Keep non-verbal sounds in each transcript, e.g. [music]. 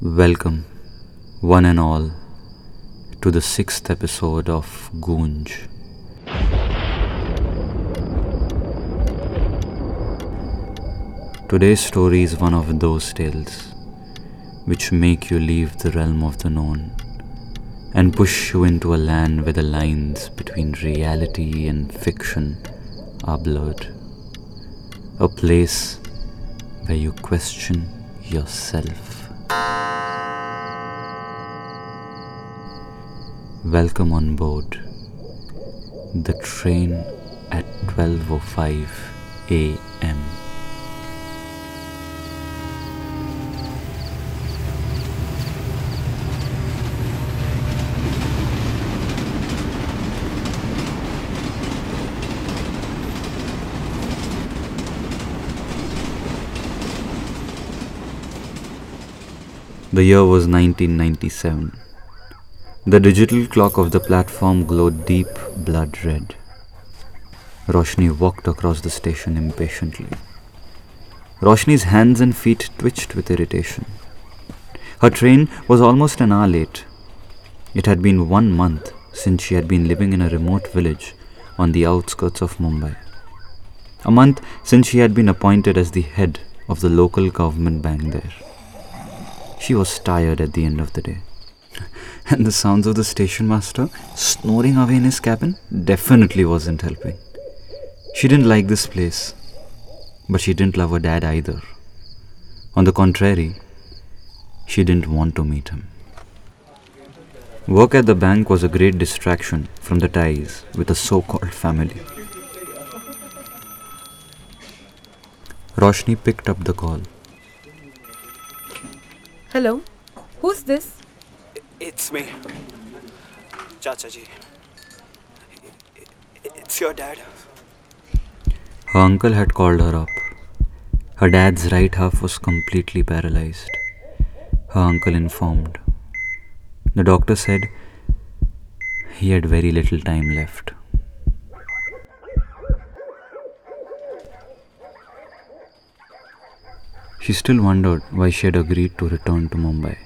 Welcome, one and all, to the sixth episode of Goonj. Today's story is one of those tales which make you leave the realm of the known and push you into a land where the lines between reality and fiction are blurred. A place where you question yourself. Welcome on board the train at 12:05 a.m. The year was 1997. The digital clock of the platform glowed deep blood red. Roshni walked across the station impatiently. Roshni's hands and feet twitched with irritation. Her train was almost an hour late. It had been one month since she had been living in a remote village on the outskirts of Mumbai. A month since she had been appointed as the head of the local government bank there. She was tired at the end of the day. [laughs] And the sounds of the station master snoring away in his cabin definitely wasn't helping. She didn't like this place, but she didn't love her dad either. On the contrary, she didn't want to meet him. Work at the bank was a great distraction from the ties with the so called family. Roshni picked up the call. Hello, who's this? It's me. Chacha ji. It's your dad. Her uncle had called her up. Her dad's right half was completely paralyzed. Her uncle informed. The doctor said he had very little time left. She still wondered why she had agreed to return to Mumbai.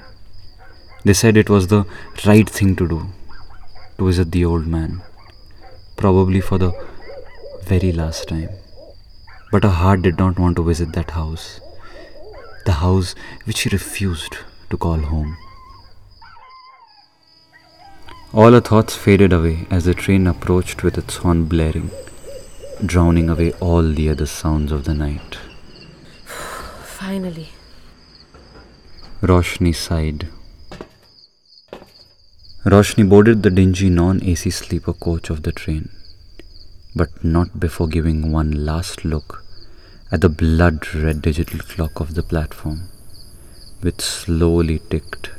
They said it was the right thing to do to visit the old man, probably for the very last time. But her heart did not want to visit that house, the house which she refused to call home. All her thoughts faded away as the train approached with its horn blaring, drowning away all the other sounds of the night. Finally. Roshni sighed. Roshni boarded the dingy non AC sleeper coach of the train, but not before giving one last look at the blood red digital clock of the platform, which slowly ticked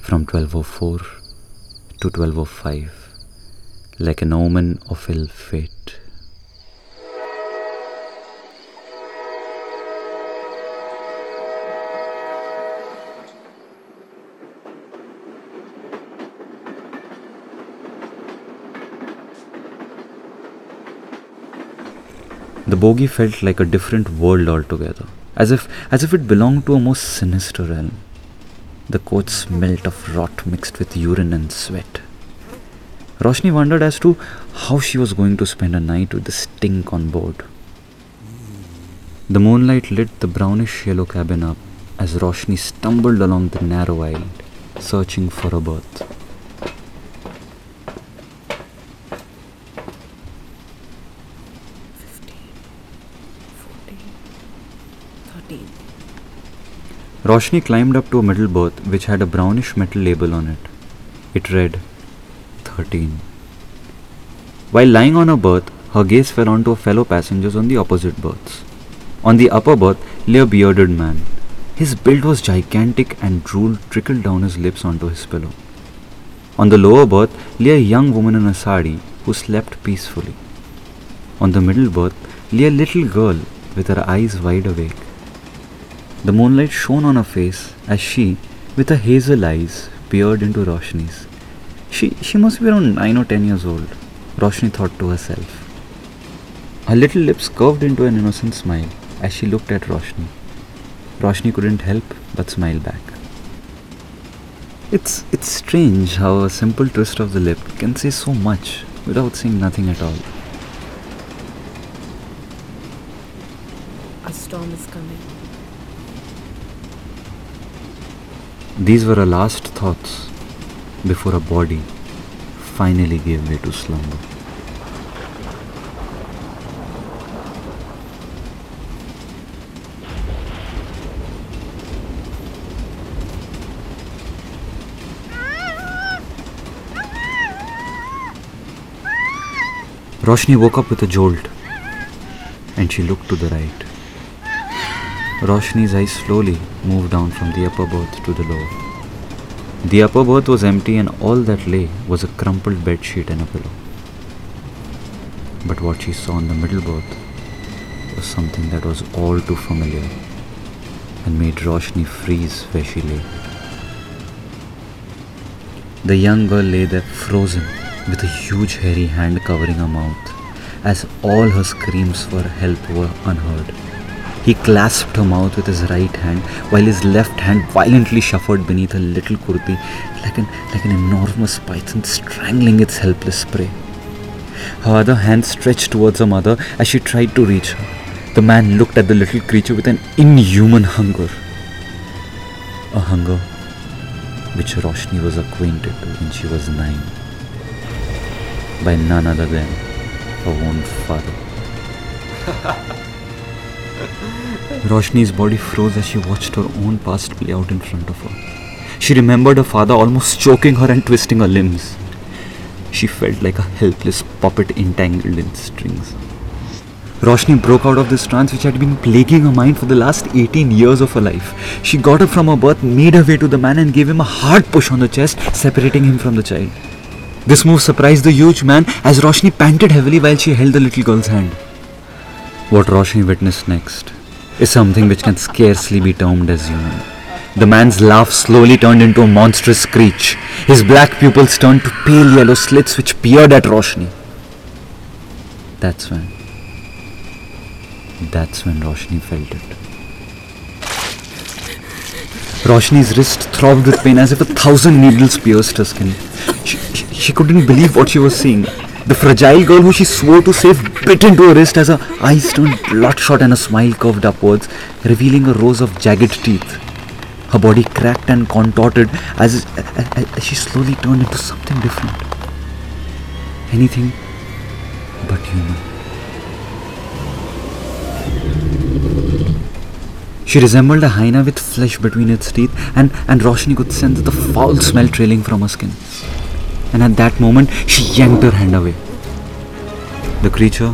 from 1204 to 1205 like an omen of ill fate. The bogie felt like a different world altogether, as if as if it belonged to a most sinister realm. The coach smelt of rot mixed with urine and sweat. Roshni wondered as to how she was going to spend a night with the stink on board. The moonlight lit the brownish yellow cabin up as Roshni stumbled along the narrow aisle, searching for a berth. Roshni climbed up to a middle berth which had a brownish metal label on it. It read 13. While lying on her berth, her gaze fell onto her fellow passengers on the opposite berths. On the upper berth lay a bearded man. His build was gigantic and drool trickled down his lips onto his pillow. On the lower berth lay a young woman in a sari who slept peacefully. On the middle berth lay a little girl with her eyes wide awake. The moonlight shone on her face as she, with her hazel eyes, peered into Roshni's. She, she must be around 9 or 10 years old, Roshni thought to herself. Her little lips curved into an innocent smile as she looked at Roshni. Roshni couldn't help but smile back. It's it's strange how a simple twist of the lip can say so much without saying nothing at all. A storm is coming. These were her last thoughts before her body finally gave way to slumber. Roshni woke up with a jolt and she looked to the right. Roshni's eyes slowly moved down from the upper berth to the lower. The upper berth was empty and all that lay was a crumpled bedsheet and a pillow. But what she saw in the middle berth was something that was all too familiar and made Roshni freeze where she lay. The young girl lay there frozen with a huge hairy hand covering her mouth as all her screams for help were unheard. He clasped her mouth with his right hand while his left hand violently shuffled beneath her little kurti like an, like an enormous python strangling its helpless prey. Her other hand stretched towards her mother as she tried to reach her. The man looked at the little creature with an inhuman hunger. A hunger which Roshni was acquainted to when she was nine by none other than her own father. [laughs] Roshni's body froze as she watched her own past play out in front of her. She remembered her father almost choking her and twisting her limbs. She felt like a helpless puppet entangled in strings. Roshni broke out of this trance which had been plaguing her mind for the last 18 years of her life. She got up from her berth, made her way to the man, and gave him a hard push on the chest, separating him from the child. This move surprised the huge man as Roshni panted heavily while she held the little girl's hand. What Roshni witnessed next is something which can scarcely be termed as human. The man's laugh slowly turned into a monstrous screech. His black pupils turned to pale yellow slits which peered at Roshni. That's when. That's when Roshni felt it. Roshni's wrist throbbed with pain as if a thousand needles pierced her skin. She, she, she couldn't believe what she was seeing. The fragile girl who she swore to save bit into her wrist as her eyes turned bloodshot and a smile curved upwards, revealing a rows of jagged teeth. Her body cracked and contorted as, as, as she slowly turned into something different. Anything but human. She resembled a hyena with flesh between its teeth, and, and Roshni could sense the foul smell trailing from her skin. And at that moment, she yanked her hand away. The creature,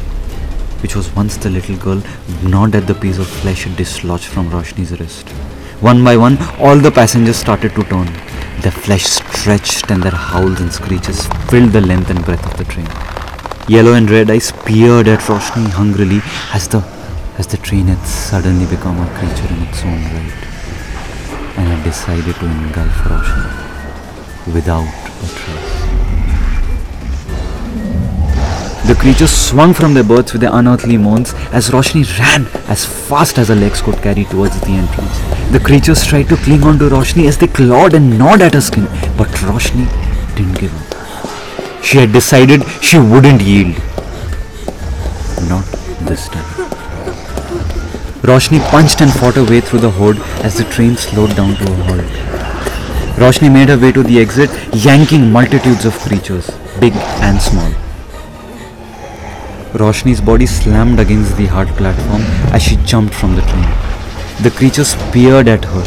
which was once the little girl, gnawed at the piece of flesh dislodged from Roshni's wrist. One by one, all the passengers started to turn. Their flesh stretched and their howls and screeches filled the length and breadth of the train. Yellow and red eyes peered at Roshni hungrily as the as the train had suddenly become a creature in its own right and had decided to engulf Roshni without a trace. The creatures swung from their berths with their unearthly moans as Roshni ran as fast as her legs could carry towards the entrance. The creatures tried to cling on to Roshni as they clawed and gnawed at her skin, but Roshni didn't give up. She had decided she wouldn't yield. Not this time. Roshni punched and fought her way through the horde as the train slowed down to a halt. Roshni made her way to the exit, yanking multitudes of creatures, big and small. Roshni's body slammed against the hard platform as she jumped from the train. The creatures peered at her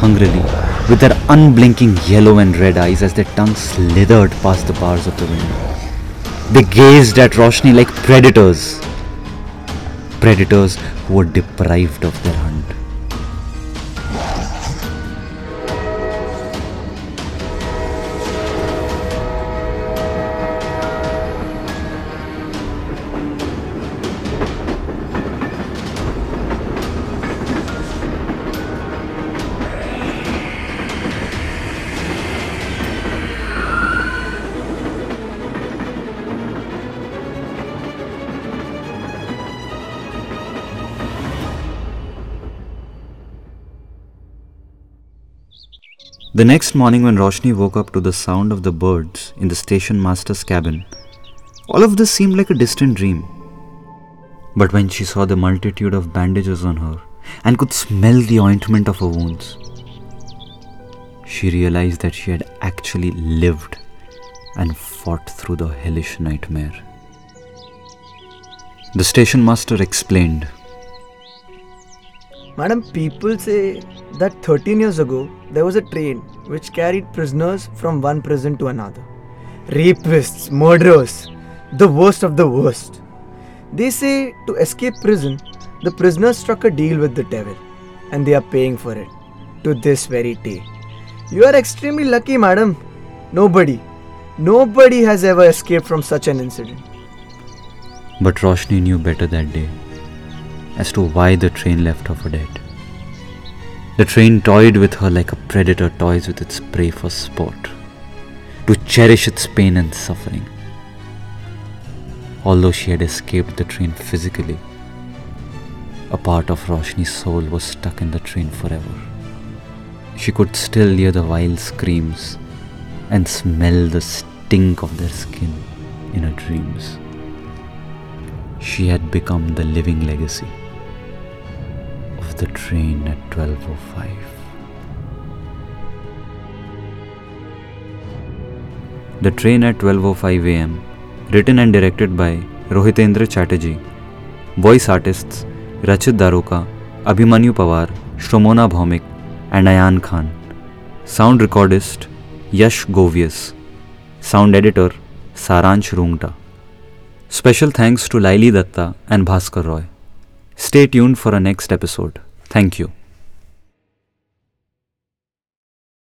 hungrily with their unblinking yellow and red eyes as their tongues slithered past the bars of the window. They gazed at Roshni like predators. Predators who were deprived of their hunt. The next morning, when Roshni woke up to the sound of the birds in the station master's cabin, all of this seemed like a distant dream. But when she saw the multitude of bandages on her and could smell the ointment of her wounds, she realized that she had actually lived and fought through the hellish nightmare. The station master explained Madam, people say that 13 years ago there was a train which carried prisoners from one prison to another. Rapists, murderers, the worst of the worst. They say to escape prison, the prisoners struck a deal with the devil and they are paying for it to this very day. You are extremely lucky, madam. Nobody, nobody has ever escaped from such an incident. But Roshni knew better that day as to why the train left her for dead. The train toyed with her like a predator toys with its prey for sport, to cherish its pain and suffering. Although she had escaped the train physically, a part of Roshni's soul was stuck in the train forever. She could still hear the wild screams and smell the stink of their skin in her dreams. She had become the living legacy the train at 1205. The Train at 12:05 am, written and directed by Rohitendra Chatterjee. Voice artists Rachit Daroka, Abhimanyu Pawar, Shomona Bhaumik, and Ayan Khan. Sound recordist Yash Govius. Sound editor Saransh Rungta. Special thanks to Laili Datta and Bhaskar Roy. Stay tuned for our next episode. Thank you.